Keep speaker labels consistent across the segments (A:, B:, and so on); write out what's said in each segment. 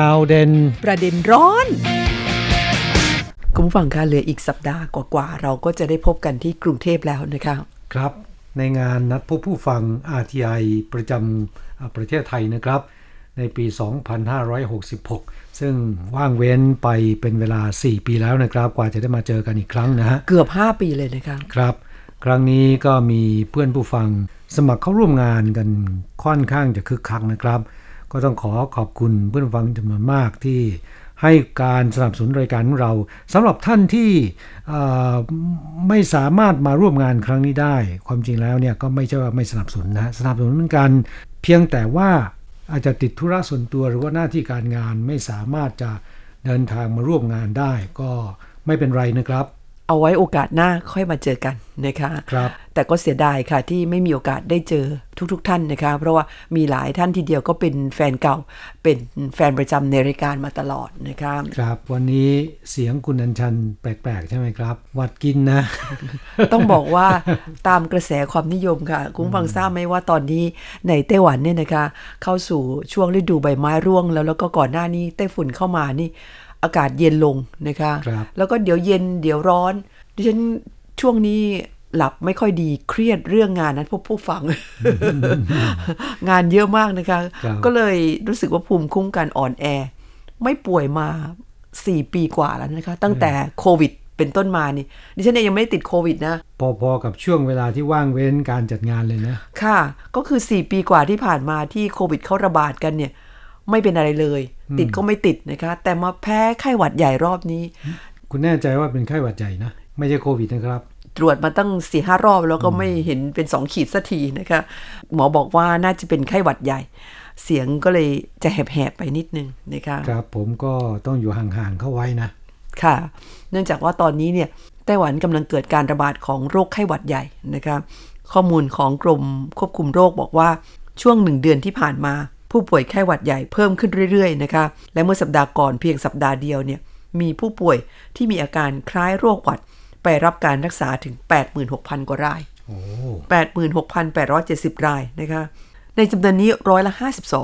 A: ข่าวเด่น
B: ประเด็นร้อน คุณผู้ฟังคะเหลืออีกสัปดาห์กว่าๆเราก็จะได้พบกันที่กรุงเทพแล้วนะคะ
A: ครับ ในงานนัดพบผู้ฟัง RTI ประจำประเทศไทยนะครับ ในปี 2566 ซึ่งว่างเว้นไปเป็นเวลา 4 ปีแล้วนะครับ กว่าจะได้มาเจอกันอีกครั้งนะฮะ
B: เกือบ 5 ปีเลยนะคะ
A: ครับ ครั้งนี้ก็มีเพื่อนผู้ฟังสมัครเข้าร่วมงานกันค่อนข้างจะคึกคักนะครับ ก็ต้องขอขอบคุณเพื่อนฟังจำนวนมากที่ให้การสนับสนุนรายการของเราสำหรับท่านที่ไม่สามารถมาร่วมงานครั้งนี้ได้ ความจริงแล้วเนี่ยก็ไม่ใช่ว่าไม่สนับสนุนนะสนับสนุนเหมือนกัน เพียงแต่ว่าอาจจะติดธุระส่วนตัวหรือว่าหน้าที่การงานไม่สามารถจะเดินทางมาร่วมงานได้ ก็ไม่เป็นไรนะครับ
B: เอาไว้โอกาสหน้าค่อยมาเจอกันนะคะ
A: ครับ
B: แต่ก็เสียดายค่ะที่ไม่มีโอกาสได้เจอทุกๆทท่านนะคะ เพราะว่ามีหลายท่านทีเดียวก็เป็นแฟนเก่า เป็นแฟนประจำในรายการมาตลอดนะคะ
A: ครับ วันนี้เสียงคุณอัญชันแปลกๆ ใช่ไหมครับหวัดกินนะ
B: ต้องบอกว่าตามกระแสความนิยมค่ะ คุณผู้ฟังทราบไหมว่าตอนนี้ในไต้หวันเนี่ยนะคะ เข้าสู่ช่วงฤดูใบไม้ร่วงแล้วแล้วก็ก่อนหน้านี้ไต้ฝุ่นเข้ามานี่ อากาศเย็นลงนะคะ
A: ครับ
B: แล้วก็เดี๋ยวเย็นเดี๋ยวร้อน ดิฉันช่วงนี้หลับไม่ค่อยดีเครียดเรื่องงานนั้นพวกผู้ฟัง งานเยอะมากนะคะ
A: ครับ
B: ก็เลยรู้สึกว่าภูมิคุ้มกันอ่อนแอ ไม่ป่วยมาสี่ปีกว่าแล้วนะคะ ตั้งแต่โควิดเป็นต้นมานี่ดิฉันเองยังไม่ได้ติดโควิดนะ
A: พอๆกับช่วงเวลาที่ว่างเว้นการจัดงานเลยนะ
B: ค่ะ ก็คือ 4 ปีกว่าที่ผ่านมาที่โควิดเขาระบาดกันเนี่ย ไม่เป็นอะไรเลย ติดก็ไม่ติดนะคะ แต่มาแพ้ไข้หวัดใหญ่รอบนี้
A: คุณแน่ใจว่าเป็นไข้หวัดใหญ่นะ ไม่ใช่โควิดนะครับ
B: ตรวจมาตั้งสี่ห้ารอบแล้วก็ไม่เห็นเป็นสองขีดสักทีนะคะ หมอบอกว่าน่าจะเป็นไข้หวัดใหญ่ เสียงก็เลยจะแหบๆไปนิดนึงนะคะ
A: ครับผมก็ต้องอยู่ห่างๆเข้าไว้นะ
B: ค่ะ เนื่องจากว่าตอนนี้เนี่ยไต้หวันกำลังเกิดการระบาดของโรคไข้หวัดใหญ่นะคะข้อมูลของกรมควบคุมโรคบอกว่าช่วงหนึ่งเดือนที่ผ่านมา ผู้ป่วยไข้หวัดใหญ่เพิ่มขึ้นเรื่อยๆนะคะ และเมื่อสัปดาห์ก่อนเพียงสัปดาห์เดียวเนี่ยมีผู้ป่วยที่มีอาการคล้ายโรคหวัด ไปรับการรักษาถึง 86,000 กว่าราย
A: โอ้
B: 86,870 รายนะคะ ในจำนวนนี้ร้อยละ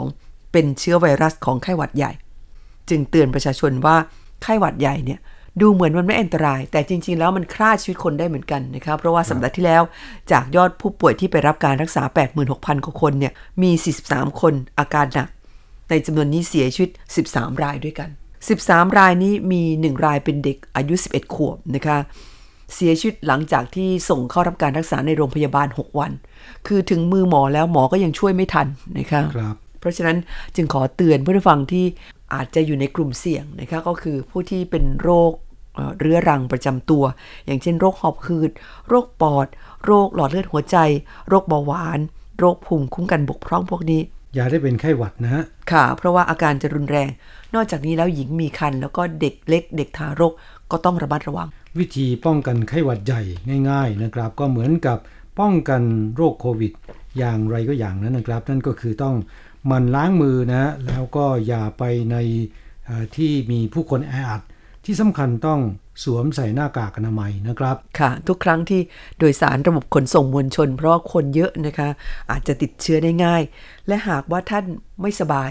B: 52 เป็นเชื้อไวรัสของไข้หวัดใหญ่ จึงเตือนประชาชนว่าไข้หวัดใหญ่เนี่ย ดูเหมือนมันไม่อันตราย แต่จริง ๆ แล้วมันฆ่าชีวิตคนได้เหมือนกันนะครับเพราะว่าสัปดาห์ที่แล้วจากยอดผู้ป่วยที่ไปรับการรักษา 86,000กว่าคนเนี่ยมี 43 คนอาการหนัก ในจำนวนนี้เสียชีวิต 13 รายด้วยกัน 13 รายนี้มี 1 รายเป็นเด็กอายุ 11 ขวบนะคะเสียชีวิตหลังจากที่ส่งเข้ารับการรักษาในโรงพยาบาล 6 วัน คือถึงมือหมอแล้วหมอก็ยังช่วยไม่ทันนะคะ
A: ครับ
B: เพราะฉะนั้นจึงขอเตือนผู้ฟังที่อาจจะอยู่ในกลุ่มเสี่ยงนะคะก็คือผู้ที่เป็นโรคเอ่อเรื้อรังประจำตัว อย่างเช่น โรคหอบหืด โรคปอด โรคหลอดเลือดหัวใจ โรคเบาหวาน โรคภูมิคุ้มกันบกพร่องพวกนี้
A: อย่าได้เป็นไข้หวัดนะฮะ
B: ค่ะ เพราะว่าอาการจะรุนแรง นอกจากนี้แล้วหญิงมีครรภ์แล้วก็เด็กเล็ก เด็กทารกก็ต้องระมัดระวัง
A: วิธีป้องกันไข้หวัดใหญ่ง่าย ๆ นะครับ ก็เหมือนกับป้องกันโรคโควิด อย่างไรก็อย่างนั้นนะครับ นั่นก็คือต้องห มันล้างมือนะแล้วก็อย่าไปในที่มีผู้คนแออัด ที่สำคัญต้องสวมใส่หน้ากากอนามัยนะครับ
B: ค่ะ ทุกครั้งที่โดยสารระบบขนส่งมวลชน เพราะคนเยอะนะคะ อาจจะติดเชื้อได้ง่าย และหากว่าท่านไม่สบาย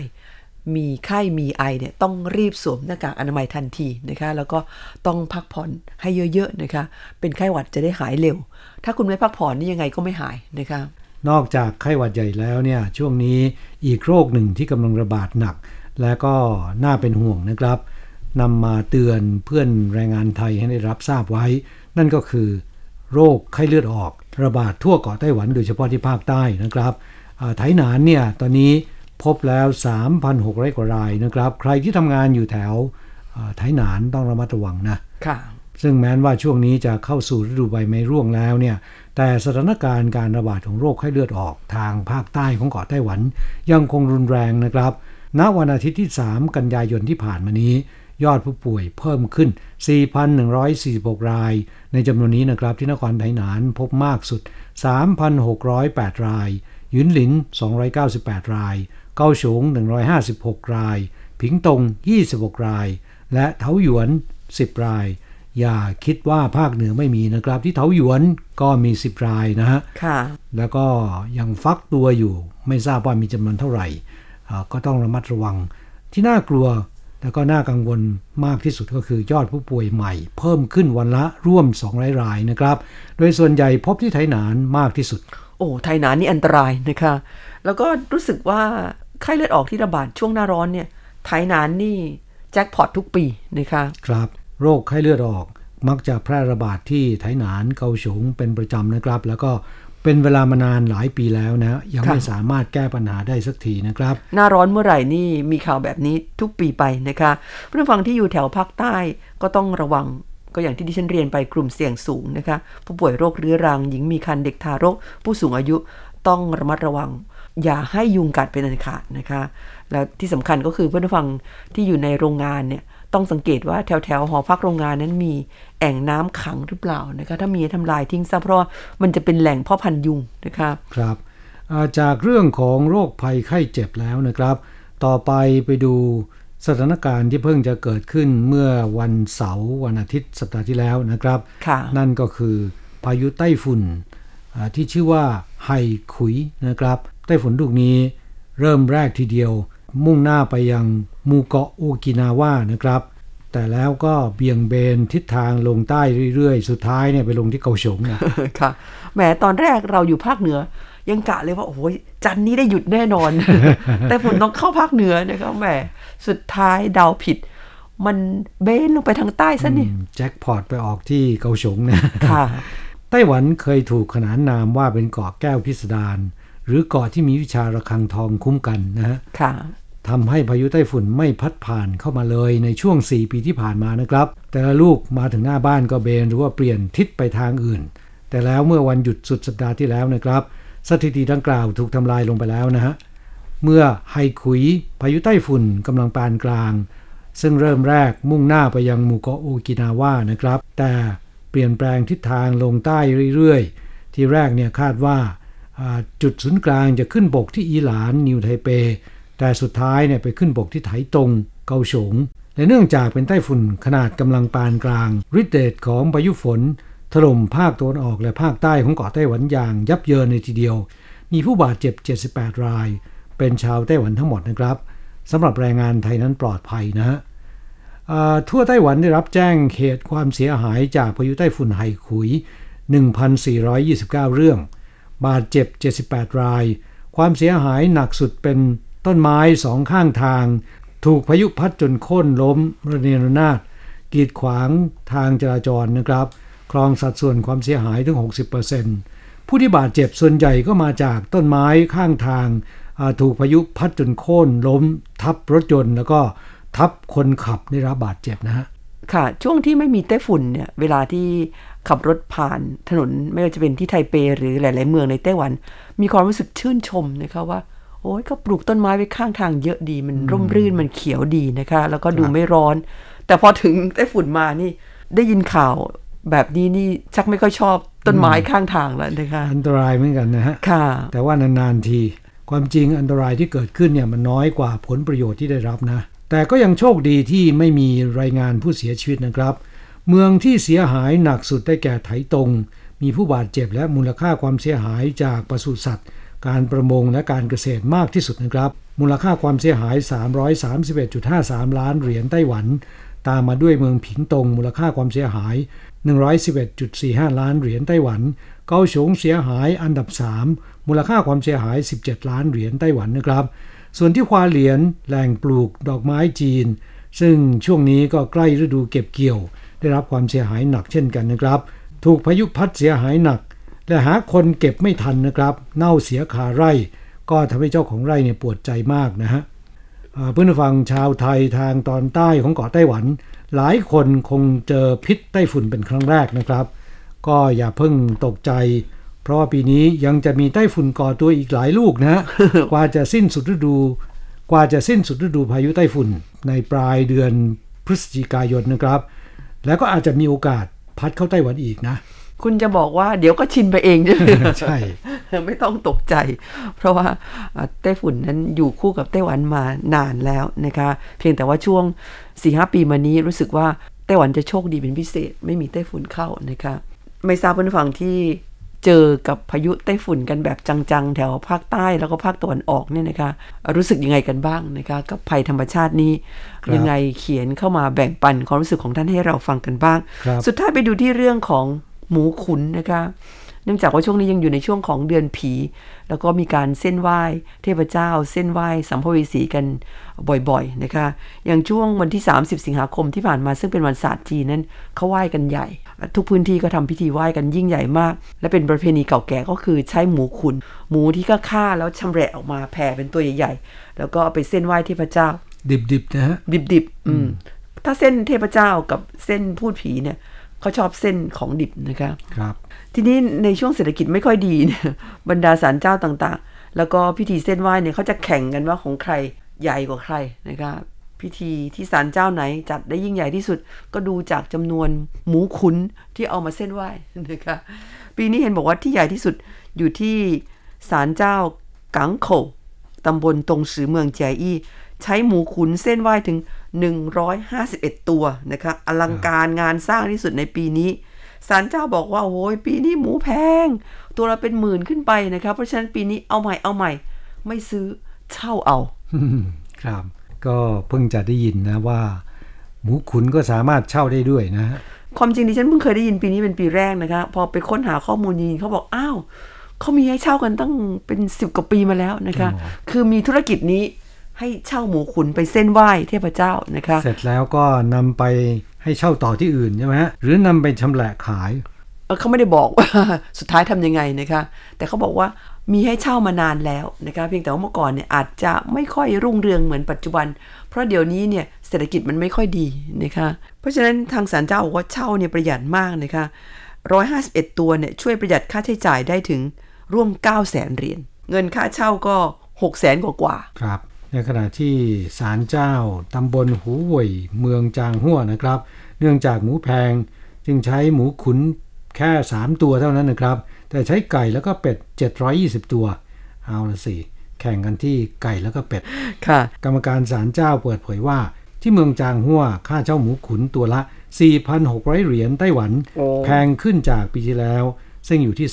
B: มีไข้มีไอเนี่ยต้องรีบสวมหน้ากากอนามัยทันทีนะคะ แล้วก็ต้องพักผ่อนให้เยอะๆนะคะ เป็นไข้หวัดจะได้หายเร็ว ถ้าคุณไม่พักผ่อนนี่ยังไงก็ไม่หายนะคะ
A: นอกจากไข้หวัดใหญ่แล้วเนี่ยช่วงนี้อีกโรคหนึ่งที่กำลังระบาดหนัก และก็น่าเป็นห่วงนะครับนำมาเตือนเพื่อนแรงงานไทยให้ได้รับทราบไว้ นั่นก็คือโรคไข้เลือดออก ระบาดทั่วเกาะไต้หวันโดยเฉพาะที่ภาคใต้นะครับอ่าไถหนานเนี่ยตอนนี้พบแล้ว 3,600 กว่ารายนะครับ ใครที่ทำงานอยู่แถวอ่าไถหนานต้องระมัดระวังนะ
B: ค่ะ
A: ซึ่งแม้ว่าช่วงนี้จะเข้าสู่ฤดูใบไม้ร่วงแล้วเนี่ยแต่สถานการณ์การระบาดของโรคไข้เลือดออกทางภาคใต้ของเกาะไต้หวัน ยังคงรุนแรงนะครับ ณ วันอาทิตย์ที่ 3 กันยายนที่ผ่านมานี้ ยอดผู้ป่วยเพิ่มขึ้น 4,146 ราย ในจำนวนนี้นะครับที่นครไทหนานพบมากสุด 3,608 รายยุนหลิน 298 ราย เกาฉง 156 ราย ผิงตง 26 ราย และเทาหยวน 10 ราย อย่าคิดว่าภาคเหนือไม่มีนะครับ ที่เทาหยวนก็มี10รายนะฮะ
B: ค่ะ
A: แล้วก็ยังฟักตัวอยู่ ไม่ทราบว่ามีจำนวนเท่าไหร่อ่าก็ต้องระมัดระวังที่น่ากลัวแล้วก็น่ากังวลมากที่สุดก็คือยอดผู้ป่วยใหม่ เพิ่มขึ้นวันละร่วม 200 รายนะครับ โดยส่วนใหญ่พบที่ไทหนานมากที่สุด
B: โอ้ไทยหนานนี่อันตรายนะคะ แล้วก็รู้สึกว่าไข้เลือดออกที่ระบาดช่วงหน้าร้อนเนี่ยไทยหนานนี่แจ็คพอตทุกปีนะคะ
A: ครับ โรคไข้เลือดออก มักจะแพร่ระบาดที่ไถหนานเกาฉงเป็นประจำนะครับ แล้วก็เป็นเวลามานานหลายปีแล้วนะ ยัง
B: ค่ะ
A: ไม่สามารถแก้ปัญหาได้สักทีนะครับ
B: หน้าร้อนเมื่อไหร่นี่มีข่าวแบบนี้ทุกปีไปนะคะผู้ฟังที่อยู่แถวภาคใต้ก็ต้องระวังก็อย่างที่ดิฉันเรียนไปกลุ่มเสี่ยงสูงนะคะ ผู้ป่วยโรคเรื้อรัง หญิงมีครรภ์เด็กทารก ผู้สูงอายุต้องระมัดระวัง อย่าให้ยุงกัดเป็นอันขาดนะคะ แล้วที่สำคัญก็คือเพื่อนผู้ฟังที่อยู่ในโรงงานเนี่ย ต้องสังเกตว่าแถวแถวๆหอพักโรงงานนั้นมีแอ่งน้ำขังหรือเปล่านะคะถ้ามีให้ทำลายทิ้งซะเพราะว่ามันจะเป็นแหล่งเพ่อพันธุ์ยุงนะคะ
A: ครับอ่าจากเรื่องของโรคภัยไข้เจ็บแล้วนะครับ ต่อไปไปดูสถานการณ์ที่เพิ่งจะเกิดขึ้นเมื่อวันเสาร์วันอาทิตย์สัปดาห์ที่แล้วนะครับ
B: ค่ะ
A: นั่นก็คือพายุไต้ฝุ่นอ่าที่ชื่อว่าไฮขุยนะครับ ไต้ฝุ่นลูกนี้เริ่มแรกทีเดียว มุ่งหน้าไปยังหมู่เกาะโอกินาวานะครับ แต่แล้วก็เบี่ยงเบนทิศทางลงใต้เรื่อยๆ สุดท้ายเนี่ยไปลงที่เกาฉงนะ
B: ค่ะแหมตอนแรกเราอยู่ภาคเหนือ ยังกะเลยว่าโอ้ยจันทร์นี้ได้หยุดแน่นอน แต่ฝนต้องเข้าภาคเหนือนะครับแหมสุดท้ายเดาผิด มันเบ้นลงไปทางใต้ซะนี่
A: แจ็คพอตไปออกที่เกาฉงนะ
B: ค่ะ
A: ไต้หวันเคยถูกขนานนามว่าเป็นเกาะแก้วพิสดารหรือเกาะที่มีวิชาระฆังทองคุ้มกันนะฮะ
B: ค่ะ
A: ทำให้พายุไต้ฝุ่นไม่พัดผ่านเข้ามาเลยในช่วง 4 ปีที่ผ่านมานะครับ แต่ละลูกมาถึงหน้าบ้านก็เบนหรือว่าเปลี่ยนทิศไปทางอื่น แต่แล้วเมื่อวันหยุดสุดสัปดาห์ที่แล้วนะครับ สถิติดังกล่าวถูกทำลายลงไปแล้วนะฮะเมื่อไฮคุยพายุไต้ฝุ่นกำลังปานกลาง ซึ่งเริ่มแรกมุ่งหน้าไปยังหมู่เกาะโอกินาว่านะครับ แต่เปลี่ยนแปลงทิศทางลงใต้เรื่อยๆ ที่แรกเนี่ยคาดว่าอ่าจุดศูนย์กลางจะขึ้นบกที่อีหลานนิวไทเป แต่สุดท้ายเนี่ยไปขึ้นบกที่ไถตรงเกาฉงและเนื่องจากเป็นไต้ฝุ่นขนาดกำลังปานกลางฤทธิเดชของพายุฝน ถล่มภาคตะวันออกและภาคใต้ของเกาะไต้หวันอย่างยับเยินในทีเดียว มีผู้บาดเจ็บ 78 ราย เป็นชาวไต้หวันทั้งหมดนะครับสำหรับแรงงานไทยนั้นปลอดภัยนะฮะทั่วไต้หวันได้รับแจ้งเหตุความเสียหายจากพายุไต้ฝุ่นไฮขุย 1,429 เรื่อง บาดเจ็บ 78 ราย ความเสียหายหนักสุดเป็น ต้นไม้สองข้างทาง ถูกพายุพัดจนโค่นล้มระเนระนาดกีดขวางทางจราจรนะครับ ครองสัดส่วนความเสียหายถึง 60%ผู้ที่บาดเจ็บส่วนใหญ่ก็มาจากต้นไม้ข้างทาง ถูกพายุพัดจนโค่นล้ม ทับรถยนต์ แล้วก็ทับคนขับได้รับบาดเจ็บนะฮะ
B: ค่ะ ช่วงที่ไม่มีไต้ฝุ่นเนี่ยเวลาที่ขับรถผ่านถนนไม่ว่าจะเป็นที่ไทเปหรือหลาย ๆ เมืองในไต้หวัน มีความรู้สึกชื่นชมนะคะว่า โอ้ยก็ปลูกต้นไม้ไว้ข้างทางเยอะดีมันร่มรื่นมันเขียวดีนะคะ แล้วก็ดูไม่ร้อน แต่พอถึงไต้ฝุ่นมานี่ ได้ยินข่าวแบบนี้นี่ชักไม่ค่อยชอบต้นไม้ข้างทางแล้วนะคะ
A: อันตรายเหมือนกันนะฮะ
B: ค่ะ
A: แต่ว่านานๆที ความจริงอันตรายที่เกิดขึ้นเนี่ยมันน้อยกว่าผลประโยชน์ที่ได้รับนะ แต่ก็ยังโชคดีที่ไม่มีรายงานผู้เสียชีวิตนะครับ เมืองที่เสียหายหนักสุดได้แก่ไถตง มีผู้บาดเจ็บและมูลค่าความเสียหายจากปศุสัตว์ การประมงและการเกษตรมากที่สุดนะครับ มูลค่าความเสียหาย 331.53 ล้านเหรียญไต้หวัน ตามมาด้วยเมืองผิงตง มูลค่าความเสียหาย 111.45 ล้านเหรียญไต้หวัน เกาฉงเสียหายอันดับ 3 มูลค่าความเสียหาย 17 ล้านเหรียญไต้หวันนะครับ ส่วนที่ควาเหลียนแหล่งปลูกดอกไม้จีน ซึ่งช่วงนี้ก็ใกล้ฤดูเก็บเกี่ยว ได้รับความเสียหายหนักเช่นกันนะครับ ถูกพายุพัดเสียหายหนัก และหาคนเก็บไม่ทันนะครับ เน่าเสียคาไร่ ก็ทำให้เจ้าของไร่เนี่ยปวดใจมากนะฮะอ่าเพื่อนผู้ฟังชาวไทยทางตอนใต้ของเกาะไต้หวัน หลายคนคงเจอพิษไต้ฝุ่นเป็นครั้งแรกนะครับ ก็อย่าเพิ่งตกใจ เพราะว่าปีนี้ยังจะมีไต้ฝุ่นก่อตัวอีกหลายลูกนะฮะกว่าจะสิ้นสุดฤดู กว่าจะสิ้นสุดฤดูพายุไต้ฝุ่น ในปลายเดือนพฤศจิกายนนะครับ แล้วก็อาจจะมีโอกาสพัดเข้าไต้หวันอีกนะ
B: คุณจะบอกว่าเดี๋ยวก็ชินไปเองใช่ไหม
A: ใช่
B: ไม่ต้องตกใจ เพราะว่าอ่าไต้ฝุ่นนั้นอยู่คู่กับไต้หวันมานานแล้วนะคะ เพียงแต่ว่าช่วง4ีหปีมานี้รู้สึกว่าไต้หวันจะโชคดีเป็นพิเศษ ไม่มีไต้ฝุ่นเข้านะคะไม่ทราบเพื่อนฝั่งที่เจอกับพายุไต้ฝุ่นกันแบบจังๆ แถวภาคใต้แล้วก็ภาคตะวันออกเนี่ยนะคะ รู้สึกยังไงกันบ้างนะคะ กับภัยธรรมชาตินี้
A: ครับ
B: ยังไงเขียนเข้ามาแบ่งปันความรู้สึกของท่านให้เราฟังกันบ้าง
A: ครับ
B: สุดท้ายไปดูที่เรื่องของ หมูขุนนะคะเนื่องจากว่าช่วงนี้ยังอยู่ในช่วงของเดือนผี แล้วก็มีการเส้นไหว้ เทพเจ้า เส้นไหว้สัมภเวสีกันบ่อยๆนะคะอย่างช่วงวันที่ 30 สิงหาคมที่ผ่านมาซึ่งเป็นวันศาสตร์จีนนั้นเขาไหว้กันใหญ่ ทุกพื้นที่ก็ทำพิธีไหว้กันยิ่งใหญ่มาก และเป็นประเพณีเก่าแก่ก็คือใช้หมูขุน หมูที่ก็ฆ่าแล้วชำแหละออกมาแผ่เป็นตัวใหญ่ๆแล้วก็เอาไปเส้นไหว้เทพเจ้า
A: ดิบๆนะฮะ
B: ดิบๆอืมถ้าเส้นเทพเจ้ากับเส้นพูดผีเนี่ย เขาชอบเส้นของดิบนะคะ
A: ครับ
B: ทีนี้ในช่วงเศรษฐกิจไม่ค่อยดีเนี่ยบรรดาศาลเจ้าต่างๆ แล้วก็พิธีเส้นไหว้เนี่ยเขาจะแข่งกันว่าของใครใหญ่กว่าใครนะคะพิธีที่ศาลเจ้าไหนจัดได้ยิ่งใหญ่ที่สุด ก็ดูจากจำนวนหมูขุนที่เอามาเส้นไหว้นะคะปีนี้เห็นบอกว่าที่ใหญ่ที่สุดอยู่ที่ศาลเจ้ากังโขตำบลตงสือเมืองแจอี้ ใช้หมูขุนเส้นไหว้ถึง 151 ตัวนะคะอลังการงานสร้างที่สุดในปีนี้ศาลเจ้าบอกว่าโอ้ยปีนี้หมูแพง ตัวละเป็นหมื่นขึ้นไปนะคะเพราะฉะนั้นปีนี้เอาใหม่เอาใหม่ ไม่ซื้อเช่าเอา
A: ครับ ก็เพิ่งจะได้ยินนะว่า หมูขุนก็สามารถเช่าได้ด้วยนะฮะ
B: ความจริงดิฉันเพิ่งเคยได้ยินปีนี้เป็นปีแรกนะคะ พอไปค้นหาข้อมูลจริงๆเขาบอกอ้าวเขามีให้เช่ากันตั้งเป็นสิบกว่าปีมาแล้วนะคะ
A: อ๋อ
B: คือมีธุรกิจนี้ ให้เช่าหมูขุนไปเส้นไหว้เทพเจ้านะคะ
A: เสร็จแล้วก็นำไปให้เช่าต่อที่อื่นใช่ไหมฮะหรือนำไปชำแหละขาย
B: เอ่อเขาไม่ได้บอกว่าสุดท้ายทำยังไงนะคะ แต่เขาบอกว่ามีให้เช่ามานานแล้วนะคะเพียงแต่ว่าเมื่อก่อนเนี่ยอาจจะไม่ค่อยรุ่งเรืองเหมือนปัจจุบัน เพราะเดี๋ยวนี้เนี่ยเศรษฐกิจมันไม่ค่อยดีนะคะ เพราะฉะนั้นทางศาลเจ้าบอกว่าเช่าเนี่ยประหยัดมากนะคะ151ตัวเนี่ยช่วยประหยัดค่าใช้จ่ายได้ถึงร่วม9 0 0แสนเหรียญเงินค่าเช่าก็6 0แสนกว่าๆ
A: ครับ ในขณะที่ศาลเจ้าตำบลหูหวยเมืองจางหัวนะครับ เนื่องจากหมูแพงจึงใช้หมูขุนแค่ 3 ตัวเท่านั้นนะครับ แต่ใช้ไก่แล้วก็เป็ด 720 ตัว เอาละสิแข่งกันที่ไก่แล้วก็เป็ด
B: ค่ะ
A: กรรมการศาลเจ้าเปิดเผยว่า ที่เมืองจางหัวค่าเช่าหมูขุนตัวละ 4,600 เหรียญไต้หวัน
B: โอ้
A: แพงขึ้นจากปีที่แล้ว ซึ่งอยู่ที่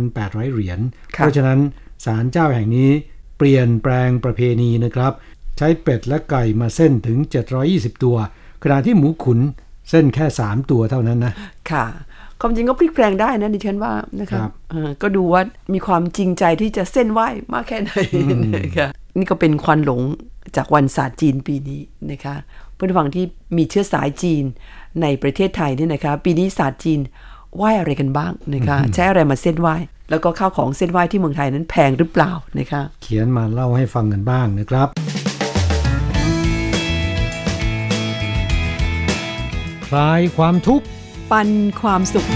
A: 3,800 เหรียญ
B: ค่ะ
A: เพราะฉะนั้นศาลเจ้าแห่งนี้ เปลี่ยนแปลงประเพณีนะครับ ใช้เป็ดและไก่มาเส้นถึง 720 ตัว ขณะที่หมูขุนเส้นแค่ 3 ตัวเท่านั้นนะ
B: ค่ะความจริงก็พลิกแปลงได้นะดิฉันว่านะค
A: ครั
B: รับบเออก็ดูว่ามีความจริงใจที่จะเส้นไหวมากแค่ไหนนะคะนี่ก็เป็นควันหลงจากวันศาสตร์จีนปีนี้นะคะเพื่อนฟังที่มีเชื้อสายจีนในประเทศไทยเนี่ยนะคะ ปีนี้ศาสตร์จีนไหวอะไรกันบ้างนะคะ ใช้อะไรมาเส้นไหว แล้วก็ข้าวของเส้นไหวที่เมืองไทยนั้นแพงหรือเปล่านะคะ
A: เขียนมาเล่าให้ฟังกันบ้างนะครับคลายความทุกข์
B: ปันความสุข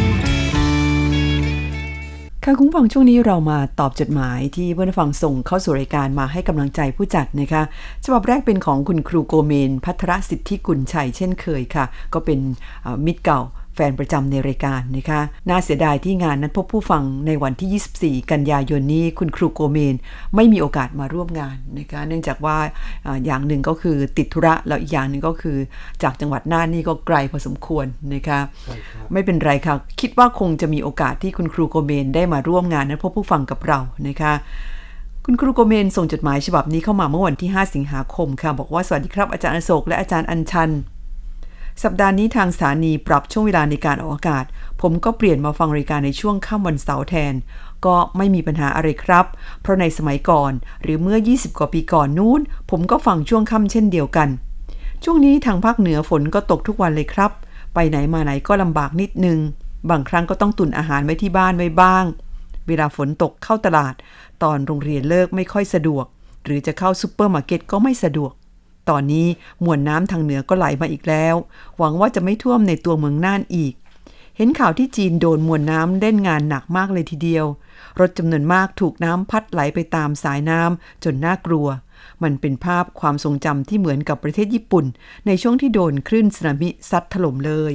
B: ค่ะคุณผู้ฟังช่วงนี้เรามาตอบจดหมายที่เพื่อนผู้ฟังส่งเข้าสู่รายการมาให้กำลังใจผู้จัดนะคะฉบับแรกเป็นของคุณครูโกเมน พัทรสิทธิกุลชัยเช่นเคยค่ะ ก็เป็นเอ่อมิตรเก่าแฟนประจำในรายการนะคะ น่าเสียดายที่งานนั้นพบผู้ฟังในวันที่ 24 กันยายนนี้คุณครูโกเมน ไม่มีโอกาสมาร่วมงานนะคะ เนื่องจากว่าเอ่ออย่างหนึ่งก็คือติดธุระแล้วอีกอย่างหนึ่งก็คือ จากจังหวัดน่านนี่ก็ไกลพอสมควรนะคะไม่เป็นไรค่ะ คิดว่าคงจะมีโอกาสที่คุณครูโกเมนได้มาร่วมงานนั้นพบผู้ฟังกับเรานะคะคุณครูโกเมนส่งจดหมายฉบับนี้เข้ามาเมื่อวันที่ 5 สิงหาคมค่ะ บอกว่าสวัสดีครับอาจารย์อโศกและอาจารย์อัญชัน สัปดาห์นี้ทางสถานีปรับช่วงเวลาในการออกอากาศ ผมก็เปลี่ยนมาฟังรายการในช่วงค่ำวันเสาร์แทน ก็ไม่มีปัญหาอะไรครับ เพราะในสมัยก่อน หรือเมื่อ 20 กว่าปีก่อนนู้น ผมก็ฟังช่วงค่ำเช่นเดียวกัน ช่วงนี้ทางภาคเหนือฝนก็ตกทุกวันเลยครับ ไปไหนมาไหนก็ลำบากนิดนึง บางครั้งก็ต้องตุนอาหารไว้ที่บ้านไว้บ้าง เวลาฝนตกเข้าตลาด ตอนโรงเรียนเลิกไม่ค่อยสะดวก หรือจะเข้าซูเปอร์มาร์เก็ตก็ไม่สะดวก ตอนนี้มวลน้ำทางเหนือก็ไหลมาอีกแล้ว หวังว่าจะไม่ท่วมในตัวเมืองน่านอีก เห็นข่าวที่จีนโดนมวลน้ำเล่นงานหนักมากเลยทีเดียว รถจำนวนมากถูกน้ำพัดไหลไปตามสายน้ำจนน่ากลัว มันเป็นภาพความทรงจำที่เหมือนกับประเทศญี่ปุ่น ในช่วงที่โดนคลื่นสึนามิซัดถล่มเลย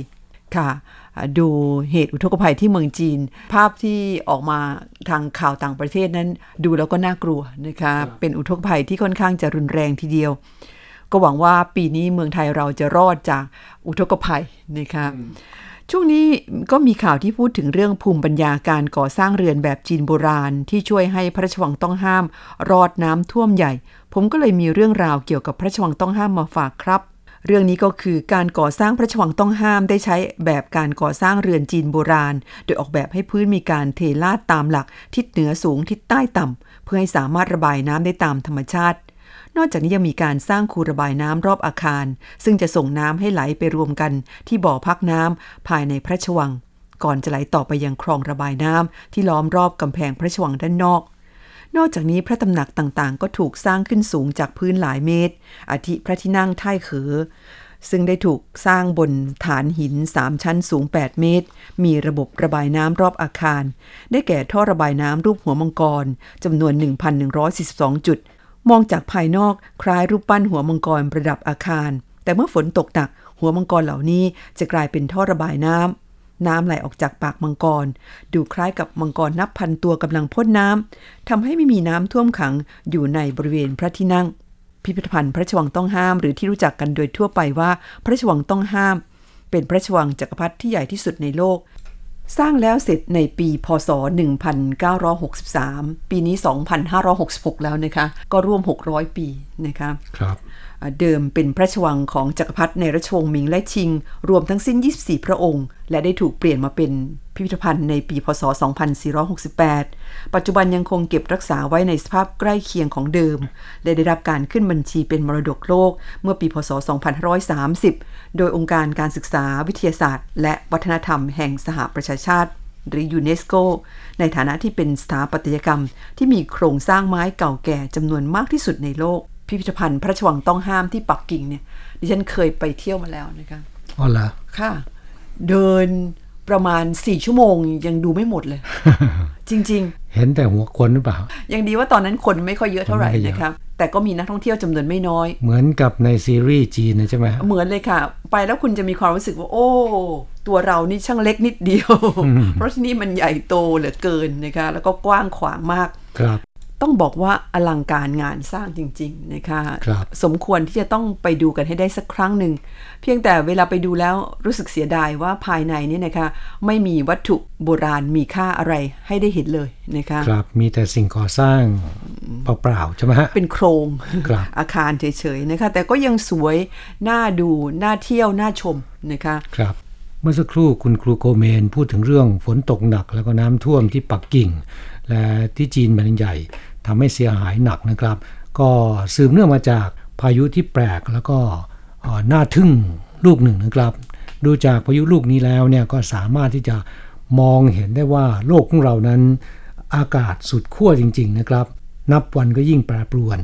B: ค่ะอ่าดูเหตุอุทกภัยที่เมืองจีน ภาพที่ออกมาทางข่าวต่างประเทศนั้น ดูแล้วก็น่ากลัวนะคะ เป็นอุทกภัยที่ค่อนข้างจะรุนแรงทีเดียว ก็หวังว่าปีนี้เมืองไทยเราจะรอดจากอุทกภัยนะคะช่วงนี้ก็มีข่าวที่พูดถึงเรื่องภูมิปัญญาการก่อสร้างเรือนแบบจีนโบราณ ที่ช่วยให้พระราชวังต้องห้าม รอดน้ำท่วมใหญ่ ผมก็เลยมีเรื่องราวเกี่ยวกับพระราชวังต้องห้ามมาฝากครับ เรื่องนี้ก็คือการก่อสร้างพระราชวังต้องห้ามได้ใช้แบบการก่อสร้างเรือนจีนโบราณ โดยออกแบบให้พื้นมีการเทลาดตามหลักทิศเหนือสูงทิศใต้ต่ำเพื่อให้สามารถระบายน้ำได้ตามธรรมชาติ นอกจากนี้ยังมีการสร้างคูระบายน้ำรอบอาคาร ซึ่งจะส่งน้ำให้ไหลไปรวมกันที่บ่อพักน้ำภายในพระชวัง ก่อนจะไหลต่อไปยังคลองระบายน้ำที่ล้อมรอบกำแพงพระชวังด้านนอก นอกจากนี้พระตำหนักต่างๆ ก็ถูกสร้างขึ้นสูงจากพื้นหลายเมตร อาทิพระที่นั่งท่ายเขอซึ่งได้ถูกสร้างบนฐานหิน 3 ชั้นสูง 8 เมตร มีระบบระบายน้ำรอบอาคาร ได้แก่ท่อระบายน้ำรูปหัวมังกรจำนวน 1,142 จุด มองจากภายนอกคล้ายรูปปั้นหัวมังกรประดับอาคาร แต่เมื่อฝนตกหนัก หัวมังกรเหล่านี้จะกลายเป็นท่อระบายน้ำน้ำไหลออกจากปากมังกร ดูคล้ายกับมังกรนับพันตัวกำลังพ่นน้ำทำให้ไม่มีน้ำท่วมขังอยู่ในบริเวณพระที่นั่ง พิพิธภัณฑ์พระชวังต้องห้ามหรือที่รู้จักกันโดยทั่วไปว่า พระชวังต้องห้าม เป็นพระชวังจักรพรรดิที่ใหญ่ที่สุดในโลก สร้างแล้วเสร็จในปีพศ 1963 ปีนี้ 2566 แล้วนะคะ ก็ร่วม 600 ปีนะคะ
A: ครับ
B: เดิมเป็นพระชวังของจักรพรรดิในราชวงศ์หมิงและชิง รวมทั้งสิ้น 24 พระองค์ และได้ถูกเปลี่ยนมาเป็นพิพิธภัณฑ์ในปีพศ 2468 ปัจจุบันยังคงเก็บรักษาไว้ในสภาพใกล้เคียงของเดิม และได้รับการขึ้นบัญชีเป็นมรดกโลกเมื่อปีพศ 2530 โดยองค์การการศึกษาวิทยาศาสตร์ และวัฒนธรรมแห่งสหประชาชาติหรือยูเนสโกในฐานะที่เป็นสถาปัตยกรรมที่มีโครงสร้างไม้เก่าแก่จำนวนมากที่สุดในโลก พิพิธภัณฑ์พระราชวังต้องห้ามที่ปักกิ่งเนี่ย ดิฉันเคยไปเที่ยวมาแล้วนะคะ
A: อ๋อเหรอ
B: ค่ะ เดินประมาณ4ชั่วโมงยังดูไม่หมดเลย จริง
A: เห็นแต่หัวคนหรือเปล่า
B: ๆยังดีว่าตอนนั้นคนไม่ค่อยเยอะเท่าไหร่
A: คนไม่เยอะ
B: นะคะแต่ก็มีนักท่องเที่ยวจำนวนไม่น้อย
A: เหมือนกับในซีรีส์จีนนะใช่ไหม
B: เหมือนเลยค่ะ ไปแล้วคุณจะมีความรู้สึกว่า โอ้ ตัวเรานี่ช่างเล็กนิดเดียว เพราะที่นี่มันใหญ่โตเหลือเกินนะคะแล้วก็กว้างขวางมาก
A: ครับ
B: ต้องบอกว่าอลังการงานสร้างจริง ๆ นะคะ
A: ครับ
B: สมควรที่จะต้องไปดูกันให้ได้สักครั้งหนึ่ง เพียงแต่เวลาไปดูแล้วรู้สึกเสียดายว่าภายในเนี่ยนะคะไม่มีวัตถุโบราณมีค่าอะไรให้ได้เห็นเลยนะคะ
A: ครับมีแต่สิ่งก่อสร้างเปล่าๆใช่ไหมฮะ
B: เป็นโครง
A: ครับ
B: อาคารเฉยๆนะคะแต่ก็ยังสวยน่าดูน่าเที่ยวน่าชมนะคะ
A: ครับเมื่อสักครู่คุณครูโกเมนพูดถึงเรื่องฝนตกหนักแล้วก็น้ำท่วมที่ปักกิ่ง และที่จีนแผ่นใหญ่ ทำให้เสียหายหนักนะครับ ก็สืบเนื่องมาจากพายุที่แปลกแล้วก็น่าทึ่งลูกหนึ่งนะครับ ดูจากพายุลูกนี้แล้วเนี่ยก็สามารถที่จะมองเห็นได้ว่าโลกของเรานั้น อากาศสุดขั้วจริง ๆนะครับ นับวันก็ยิ่งแปรปรวน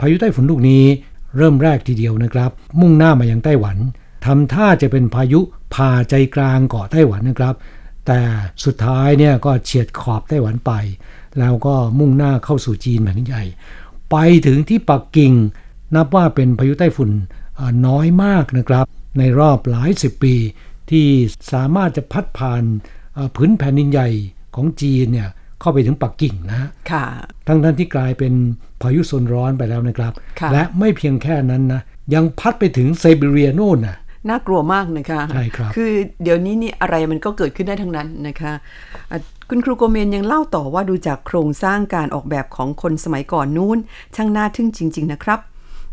A: พายุไต้ฝุ่นลูกนี้เริ่มแรกทีเดียวนะครับ มุ่งหน้ามายังไต้หวันทำท่าจะเป็นพายุผ่าใจกลางเกาะไต้หวันนะครับ แต่สุดท้ายเนี่ยก็เฉียดขอบไต้หวันไป แล้วก็มุ่งหน้าเข้าสู่จีนแผ่นใหญ่ ไปถึงที่ปักกิ่ง นับว่าเป็นพายุไต้ฝุ่นน้อยมากนะครับ ในรอบหลายสิบปี ที่สามารถจะพัดผ่านพื้นแผ่นดินใหญ่ของจีนเนี่ยเข้าไปถึงปักกิ่งนะ
B: ค่ะ
A: ทั้งท่านที่กลายเป็นพายุโซนร้อนไปแล้วนะครับ และไม่เพียงแค่นั้นนะยังพัดไปถึงไซบีเรียโน่นนะ
B: น่ากลัวมากนะคะ
A: ใช่ครับ
B: คือเดี๋ยวนี้นี่อะไรมันก็เกิดขึ้นได้ทั้งนั้นนะคะอะคุณครูโกเมนยังเล่าต่อว่าดูจากโครงสร้างการออกแบบของคนสมัยก่อนนู้น ช่างน่าทึ่งจริง ๆ นะครับ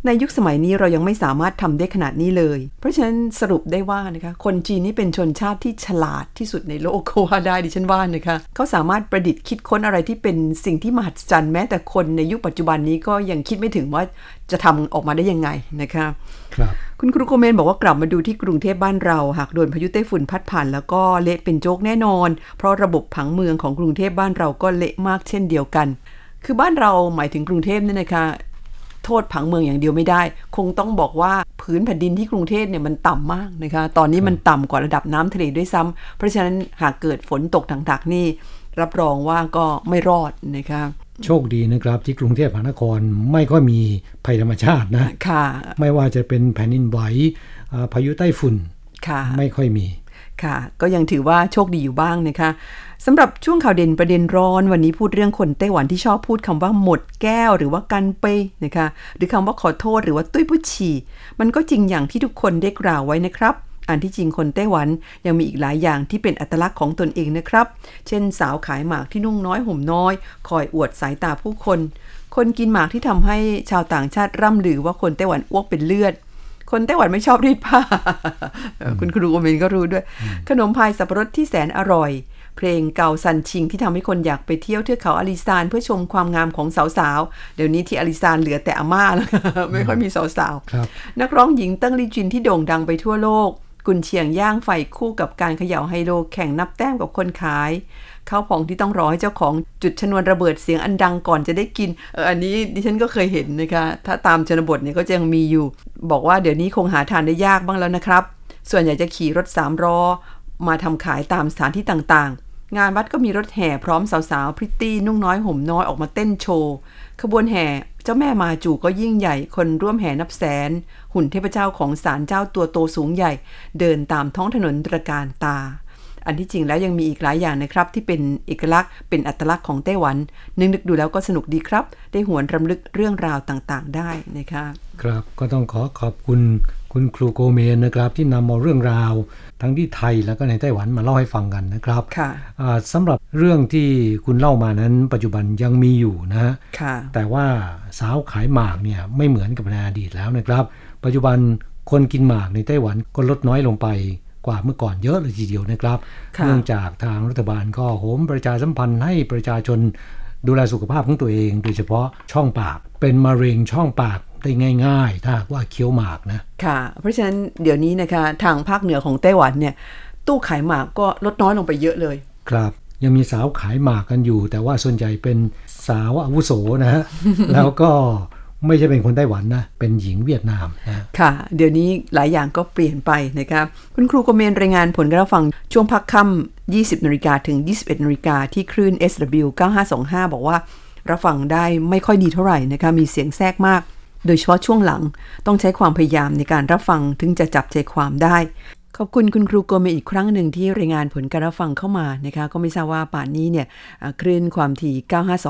B: ในยุคสมัยนี้เรายังไม่สามารถทำได้ขนาดนี้เลย เพราะฉะนั้นสรุปได้ว่านะคะ คนจีนนี่เป็นชนชาติที่ฉลาดที่สุดในโลกก็ว่าได้ดิฉันว่านะคะ เขาสามารถประดิษฐ์คิดค้นอะไรที่เป็นสิ่งที่มหัศจรรย์แม้แต่คนในยุคปัจจุบันนี้ก็ยังคิดไม่ถึงว่าจะทำออกมาได้ยังไงนะคะ
A: ครับ
B: คุณครูโกเมนบอกว่ากลับมาดูที่กรุงเทพบ้านเราหากโดนพายุไต้ฝุ่นพัดผ่านแล้วก็เละเป็นโจกแน่นอน เพราะระบบผังเมืองของกรุงเทพบ้านเราก็เละมากเช่นเดียวกัน คือบ้านเราหมายถึงกรุงเทพเนี่ยนะคะ โทษผังเมืองอย่างเดียวไม่ได้ คงต้องบอกว่าพื้นแผ่นดินที่กรุงเทพเนี่ยมันต่ำมากนะคะ ตอนนี้มันต่ำกว่าระดับน้ำทะเลด้วยซ้ำเพราะฉะนั้นหากเกิดฝนตกถักๆนี่ รับรองว่าก็ไม่รอดนะคะ
A: โชคดีนะครับที่กรุงเทพมหานครไม่ค่อยมีภัยธรรมชาตินะ
B: ค่ะ
A: ไม่ว่าจะเป็นแผ่นดินไหวอ่าพายุไต้ฝุ่น
B: ค่ะ
A: ไม่ค่อยมี
B: ค่ะ ก็ยังถือว่าโชคดีอยู่บ้างนะคะสำหรับช่วงข่าวเด่นประเด็นร้อน วันนี้พูดเรื่องคนไต้หวันที่ชอบพูดคำว่าหมดแก้วหรือว่ากันเปนะคะหรือคำว่าขอโทษหรือว่าตุ้ยผู้ฉี่มันก็จริงอย่างที่ทุกคนได้กล่าวไว้นะครับอันที่จริงคนไต้หวันยังมีอีกหลายอย่างที่เป็นอัตลักษณ์ของตนเองนะครับ เช่นสาวขายหมากที่นุ่งน้อยห่มน้อย คอยอวดสายตาผู้คน คนกินหมากที่ทำให้ชาวต่างชาติร่ำลือว่าคนไต้หวันอ้วกเป็นเลือด คนไต้หวันไม่ชอบรีดผ้าเออคุณครูโอเมนก็รู้ด้วย ขนมพายสับปะรดที่แสนอร่อย เพลงเกาซันชิงที่ทำให้คนอยากไปเที่ยวเทือกเขาอาลิซานเพื่อชมความงามของสาวๆ เดี๋ยวนี้ที่อาลิซานเหลือแต่อาม่าแล้วไม่ค่อยมีสาว
A: ครับ
B: ๆนักร้องหญิงเติ้งลี่จวินที่โด่งดังไปทั่วโลก กุนเชียงย่างไฟคู่กับการเขย่าไฮโลแข่งนับแต้มกับคนขาย ข้าวพองที่ต้องรอให้เจ้าของจุดชนวนระเบิดเสียงอันดังก่อนจะได้กินเอออันนี้ดิฉันก็เคยเห็นนะคะ ถ้าตามชนบทเนี่ยก็จะยังมีอยู่ บอกว่าเดี๋ยวนี้คงหาทานได้ยากบ้างแล้วนะครับ ส่วนใหญ่จะขี่รถสามล้อมาทำขายตามสถานที่ต่างๆ งานวัดก็มีรถแห่พร้อมสาวๆพริตตี้นุ่งน้อยห่มน้อยออกมาเต้นโชว์ขบวนแห่เจ้าแม่มาจูก็ยิ่งใหญ่คนร่วมแห่นับแสน หุ่นเทพเจ้าของศาลเจ้าตัวโตสูงใหญ่ เดินตามท้องถนนตระการตา อันที่จริงแล้วยังมีอีกหลายอย่างนะครับ ที่เป็นเอกลักษณ์เป็นอัตลักษณ์ของไต้หวัน นึกนึกดูแล้วก็สนุกดีครับ ได้หวนรำลึกเรื่องราวต่างๆ ได้นะคะ
A: ครับก็ต้องขอขอบคุณคุณครูโกเมนนะครับ ที่นำเอาเรื่องราว ทั้งที่ไทยแล้วก็ในไต้หวันมาเล่าให้ฟังกันนะครับ
B: ค่ะ
A: อ่าสำหรับเรื่องที่คุณเล่ามานั้น ปัจจุบันยังมีอยู่นะฮะ
B: ค่ะ
A: แต่ว่าสาวขายหมากเนี่ยไม่เหมือนกับในอดีตแล้วนะครับ ปัจจุบันคนกินหมากในไต้หวันก็ลดน้อยลงไป กว่าเมื่อก่อนเยอะเลยทีเดียวนะครับ
B: ค่ะ
A: เนื่องจากทางรัฐบาลก็โหมประชาสัมพันธ์ให้ประชาชนดูแลสุขภาพของตัวเอง โดยเฉพาะช่องปาก เป็นมะเร็งช่องปากได้ง่ายๆ ถ้าหากว่าเคี้ยวหมากนะ
B: ค่ะ เพราะฉะนั้นเดี๋ยวนี้นะคะทางภาคเหนือของไต้หวันเนี่ยตู้ขายหมากก็ลดน้อยลงไปเยอะเลย
A: ครับ ยังมีสาวขายหมากกันอยู่ แต่ว่าส่วนใหญ่เป็นสาวอาวุโสนะฮะ แล้วก็ ไม่ใช่เป็นคนไต้หวันนะ เป็นหญิงเวียดนามนะ
B: ค่ะ เดี๋ยวนี้หลายอย่างก็เปลี่ยนไปนะคะคุณครูกเมนรายงานผลการฟังช่วงพักค่ำ20นาฬิกาถึง 21นาฬิกาที่คลื่น SW 9525 บอกว่ารับฟังได้ไม่ค่อยดีเท่าไหร่นะคะมีเสียงแทรกมาก โดยเฉพาะช่วงหลังต้องใช้ความพยายามในการรับฟังถึงจะจับใจความได้ ขอบคุณคุณครูโกเมอีกครั้งหนึ่งที่รายงานผลการรับฟังเข้ามานะคะก็ไม่ทราบว่าป่านนี้เนี่ยคลื่นความถี่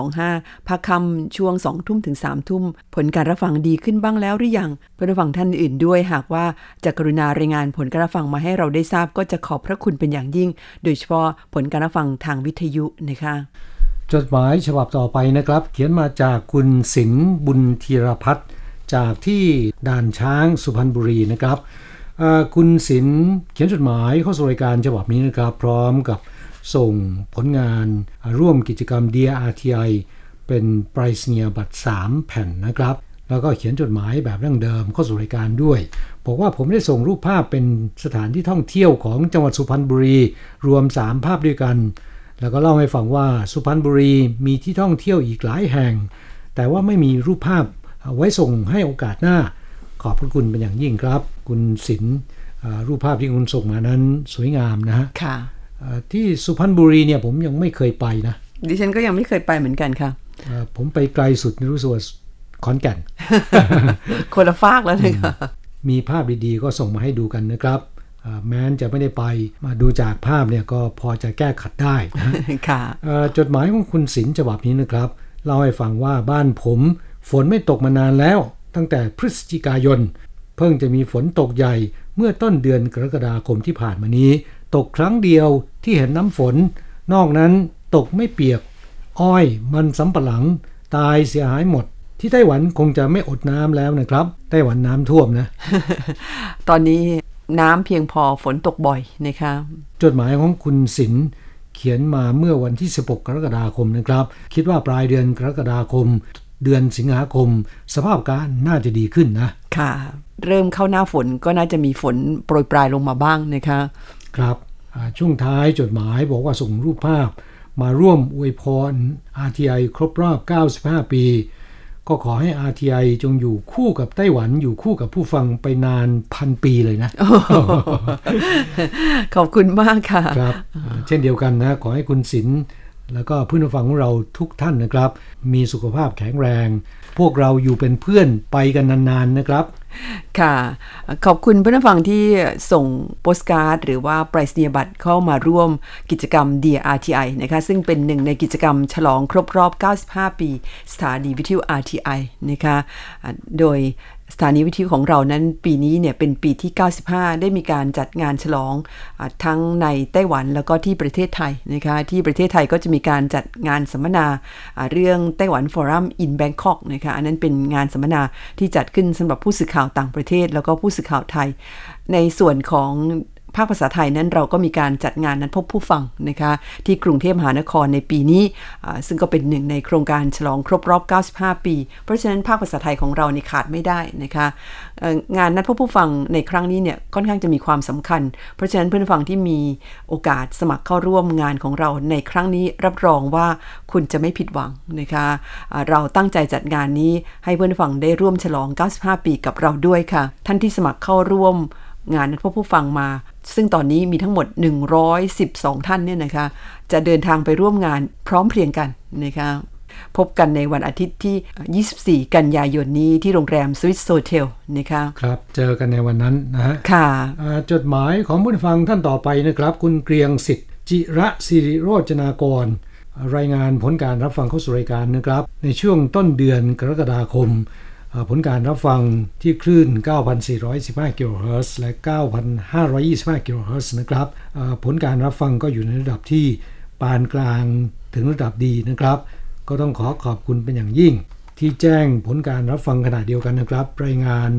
B: 9525พักคำช่วง 2 ทุ่มถึง 3 ทุ่ม ผลการรับฟังดีขึ้นบ้างแล้วหรือยังเพื่อนฟังท่านอื่นด้วย หากว่าจะกรุณารายงานผลการรับฟังมาให้เราได้ทราบก็จะขอบพระคุณเป็นอย่างยิ่ง โดยเฉพาะผลการรับฟังทางวิทยุนะคะ
A: จดหมายฉบับต่อไปนะครับ เขียนมาจากคุณศิลป์บุญธีรพัฒน์จากที่ด่านช้างสุพรรณบุรีนะครับ คุณศิลเขียนจดหมายเข้าสู่รายการฉบับนี้นะครับ พร้อมกับส่งผลงานร่วมกิจกรรม DRTI เป็นปรายศนียบัตร 3 แผ่นนะครับ แล้วก็เขียนจดหมายแบบดั้งเดิมเข้าสู่รายการด้วย บอกว่าผมได้ส่งรูปภาพเป็นสถานที่ท่องเที่ยวของจังหวัดสุพรรณบุรี รวม 3 ภาพด้วยกัน แล้วก็เล่าให้ฟังว่าสุพรรณบุรีมีที่ท่องเที่ยวอีกหลายแห่ง แต่ว่าไม่มีรูปภาพไว้ส่งให้โอกาสหน้า ขอบพระคุณเป็นอย่างยิ่งครับ คุณศิลป์อ่ารูปภาพที่คุณส่งมานั้นสวยงามนะฮะ
B: ค่ะ
A: อ่าที่สุพรรณบุรีเนี่ยผมยังไม่เคยไปนะ
B: ดิฉันก็ยังไม่เคยไปเหมือนกันค่ะ
A: อ่าผมไปไกลสุดในรู้สึกว่าขอนแก่น
B: คนละฟากแล้วนะคะ
A: มีภาพดีๆ ก็ส่งมาให้ดูกันนะครับอ่าแม้นจะไม่ได้ไปมาดูจากภาพเนี่ยก็พอจะแก้ขัดได้นะ
B: ค่ะ
A: เอ่อจดหมายของคุณศิลป์ฉบับนี้นะครับเล่าให้ฟังว่าบ้านผมฝนไม่ตกมานานแล้ว ตั้งแต่พฤศจิกายน เพิ่งจะมีฝนตกใหญ่เมื่อต้นเดือนกรกฎาคมที่ผ่านมานี้ ตกครั้งเดียวที่เห็นน้ำฝน นอกนั้นตกไม่เปียก อ้อยมันสำปะหลัง ตายเสียหายหมด ที่ไต้หวันคงจะไม่อดน้ำแล้วนะครับ ไต้หวันน้ำท่วมนะ
B: ตอนนี้น้ำเพียงพอฝนตกบ่อยนะคะ
A: จดหมายของคุณศิลป์เขียนมาเมื่อวันที่ 16 กรกฎาคมนะครับ คิดว่าปลายเดือนกรกฎาคม เดือนสิงหาคม สภาพการน่าจะดีขึ้นนะ
B: ค่ะ เริ่มเข้าหน้าฝนก็น่าจะมีฝนโปรยปลายลงมาบ้างนะคะ
A: ครับอ่าช่วงท้ายจดหมายบอกว่าส่งรูปภาพมาร่วมอวยพร RTI ครบรอบ 95 ปี ก็ขอให้ RTI จงอยู่คู่กับไต้หวันอยู่คู่กับผู้ฟังไปนานพันปีเลยนะ
B: ขอบคุณมากค่ะ
A: ครับอ่าเช่นเดียวกันนะ ขอให้คุณศิลป์แล้วก็เพื่อนผู้ฟังของเราทุกท่านนะครับ มีสุขภาพแข็งแรง พวกเราอยู่เป็นเพื่อนไปกันนานๆนะครับ
B: ค่ะ ขอบคุณเพื่อนฟังที่ส่งโปสการ์ด หรือว่าไปรษณียบัตรเข้ามาร่วมกิจกรรม Dear RTI นะคะ ซึ่งเป็นหนึ่งในกิจกรรมฉลองครบรอบ 95 ปี สถานีวิทยุ RTI นะคะ โดย สถานีวิทยุของเรานั้นปีนี้เนี่ยเป็นปีที่ 95 ได้มีการจัดงานฉลองอทั้งในไต้หวันแล้วก็ที่ประเทศไทยนะคะที่ประเทศไทยก็จะมีการจัดงานสัมมนาอ่าเรื่องไต้หวันฟอรัมอินแบงคอกนะคะอันนั้นเป็นงานสัมมนาที่จัดขึ้นสำหรับผู้สื่อข่าวต่างประเทศ แล้วก็ผู้สื่อข่าวไทย ในส่วนของ ภาคภาษาไทยนั้นเราก็มีการจัดงานนัดพบผู้ฟังนะคะที่กรุงเทพมหานครในปีนี้ ซึ่งก็เป็นหนึ่งในโครงการฉลองครบรอบ 95 ปี เพราะฉะนั้นภาคภาษาไทยของเรานี่ขาดไม่ได้นะคะงานนัดพบผู้ฟังในครั้งนี้เนี่ยค่อนข้างจะมีความสำคัญ เพราะฉะนั้นเพื่อนฟังที่มีโอกาสสมัครเข้าร่วมงานของเราในครั้งนี้รับรองว่าคุณจะไม่ผิดหวังนะคะเราตั้งใจจัดงานนี้ให้เพื่อนฟังได้ร่วมฉลอง 95 ปีกับเราด้วยค่ะ ท่านที่สมัครเข้าร่วม งานนัดพบผู้ฟังมา ซึ่งตอนนี้มีทั้งหมด 112 ท่านเนี่ยนะคะ จะเดินทางไปร่วมงานพร้อมเพรียงกันนะคะพบกันในวันอาทิตย์ที่ 24 กันยายนนี้ที่โรงแรมสวิสโซเทลนะคะ
A: ครับ เจอกันในวันนั้นนะฮะ
B: ค่ะ
A: อ่าจดหมายของผู้ฟังท่านต่อไปนะครับ คุณเกรียงสิทธิ์จิระสิริโรจนากร รายงานผลการรับฟังเข้าสู่รายการนะครับ ในช่วงต้นเดือนกรกฎาคมอ่า ผลการรับฟังที่คลื่น 9,415 กิโลเฮิรตซ์และ 9,525 กิโลเฮิรตซ์นะครับผลการรับฟังก็อยู่ในระดับที่ปานกลางถึงระดับดีนะครับ ก็ต้องขอขอบคุณเป็นอย่างยิ่ง ที่แจ้งผลการรับฟังขณะเดียวกันนะครับ รายงาน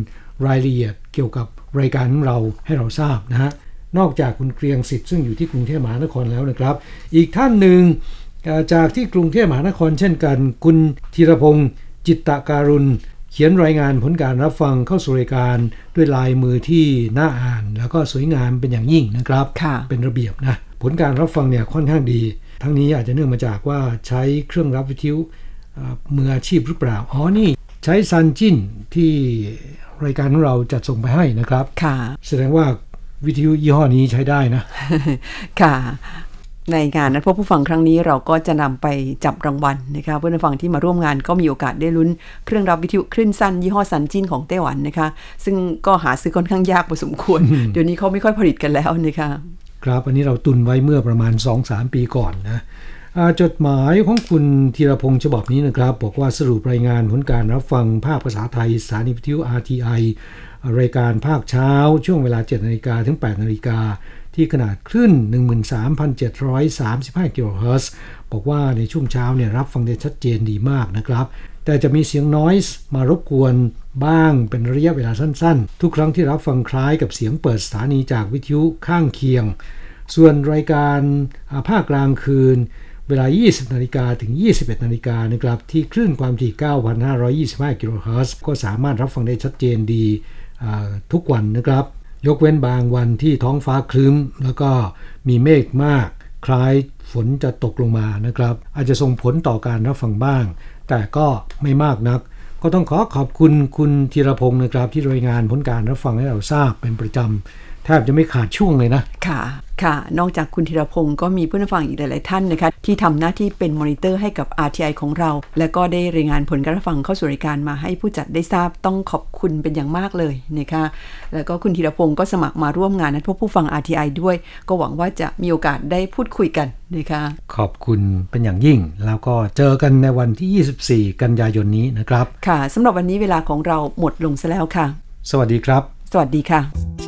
A: รายละเอียดเกี่ยวกับรายการของเราให้เราทราบนะฮะนอกจากคุณเกรียงสิทธิ์ซึ่งอยู่ที่กรุงเทพมหานครแล้วนะครับ อีกท่านหนึ่งจากที่กรุงเทพมหานครเช่นกัน คุณธีรพงศ์จิตตการุณ เขียนรายงานผลการรับฟังเข้าสู่รายการด้วยลายมือที่น่าอ่าน แล้วก็สวยงามเป็นอย่างยิ่งนะครับ
B: ค่ะ
A: เป็นระเบียบนะผลการรับฟังเนี่ยค่อนข้างดี ทั้งนี้อาจจะเนื่องมาจากว่าใช้เครื่องรับวิทยุเอ่อมืออาชีพหรือเปล่าอ๋อนี่ใช้ซันจินที่รายการของเราจัดส่งไปให้นะครับ
B: ค่ะ
A: แสดงว่าวิทยุยี่ห้อนี้ใช้ได้นะ
B: ค่ะ ในงานนัดพบผู้ฟังครั้งนี้เราก็จะนำไปจับรางวัลนะคะเพื่อนผู้ฟังที่มาร่วมงานก็มีโอกาสได้ลุ้นเครื่องรับวิทยุคลื่นสั้นยี่ห้อซันจินของไต้หวันนะคะ ซึ่งก็หาซื้อค่อนข้างยากพอสมควร เดี๋ยวนี้เขาไม่ค่อยผลิตกันแล้วนะคะ
A: ครับอันนี้เราตุนไว้เมื่อประมาณ 2-3 ปีก่อนนะอ่าจดหมายของคุณธีรพงศ์ฉบับนี้นะครับ บอกว่าสรุปรายงานผลการรับฟังภาคภาษาไทยสถานีวิทยุ RTI รายการภาคเช้าช่วงเวลา 7 นาฬิกาถึง 8 นาฬิกา ที่ขนาดคลื่น 13,735 กิโลเฮิรตซ์บอกว่าในช่วงเช้าเนี่ยรับฟังได้ชัดเจนดีมากนะครับ แต่จะมีเสียงน i ยส์มารบกวนบ้างเป็นระยะเวลาสั้นๆ ทุกครั้งที่รับฟังคล้ายกับเสียงเปิดสถานีจากวิทยุข้างเคียง ส่วนรายการาภาคกลางคืนเวลา 20 นาฬิกาถึง 21 นาฬิกานะครับ ที่คลื่นความถี่ 9,525 กิโลเฮิรตซ์ ก็สามารถรับฟังได้ชัดเจนดีทุกวันนะครับ ยกเว้นบางวันที่ท้องฟ้าคลึ้ม แล้วก็มีเมฆมาก คล้ายฝนจะตกลงมานะครับ อาจจะส่งผลต่อการรับฟังบ้าง แต่ก็ไม่มากนัก ก็ต้องขอขอบคุณคุณธีรพงศ์นะครับ ที่รายงานผลการรับฟังให้เราทราบเป็นประจำ แทบจะไม่ขาดช่วงเลยนะ
B: ค่ะ ค่ะ นอกจากคุณธีรพงศ์ก็มีเพื่อนผู้ฟังอีกหลาย ๆ ท่านนะคะ ที่ทำหน้าที่เป็นมอนิเตอร์ให้กับ RTI ของเรา และก็ได้รายงานผลการรับฟังเข้าสู่รายการมาให้ผู้จัดได้ทราบต้องขอบคุณเป็นอย่างมากเลยนะคะ แล้วก็คุณธีรพงศ์ก็สมัครมาร่วมงานนัดพบผู้ฟัง RTI ด้วย ก็หวังว่าจะมีโอกาสได้พูดคุยกันนะคะ
A: ขอบคุณเป็นอย่างยิ่ง แล้วก็เจอกันในวันที่ 24 กันยายนนี้นะครับ
B: ค่ะสำหรับวันนี้เวลาของเราหมดลงซะแล้วค่ะ
A: สวัสดีครับ
B: สวัสดีค่ะ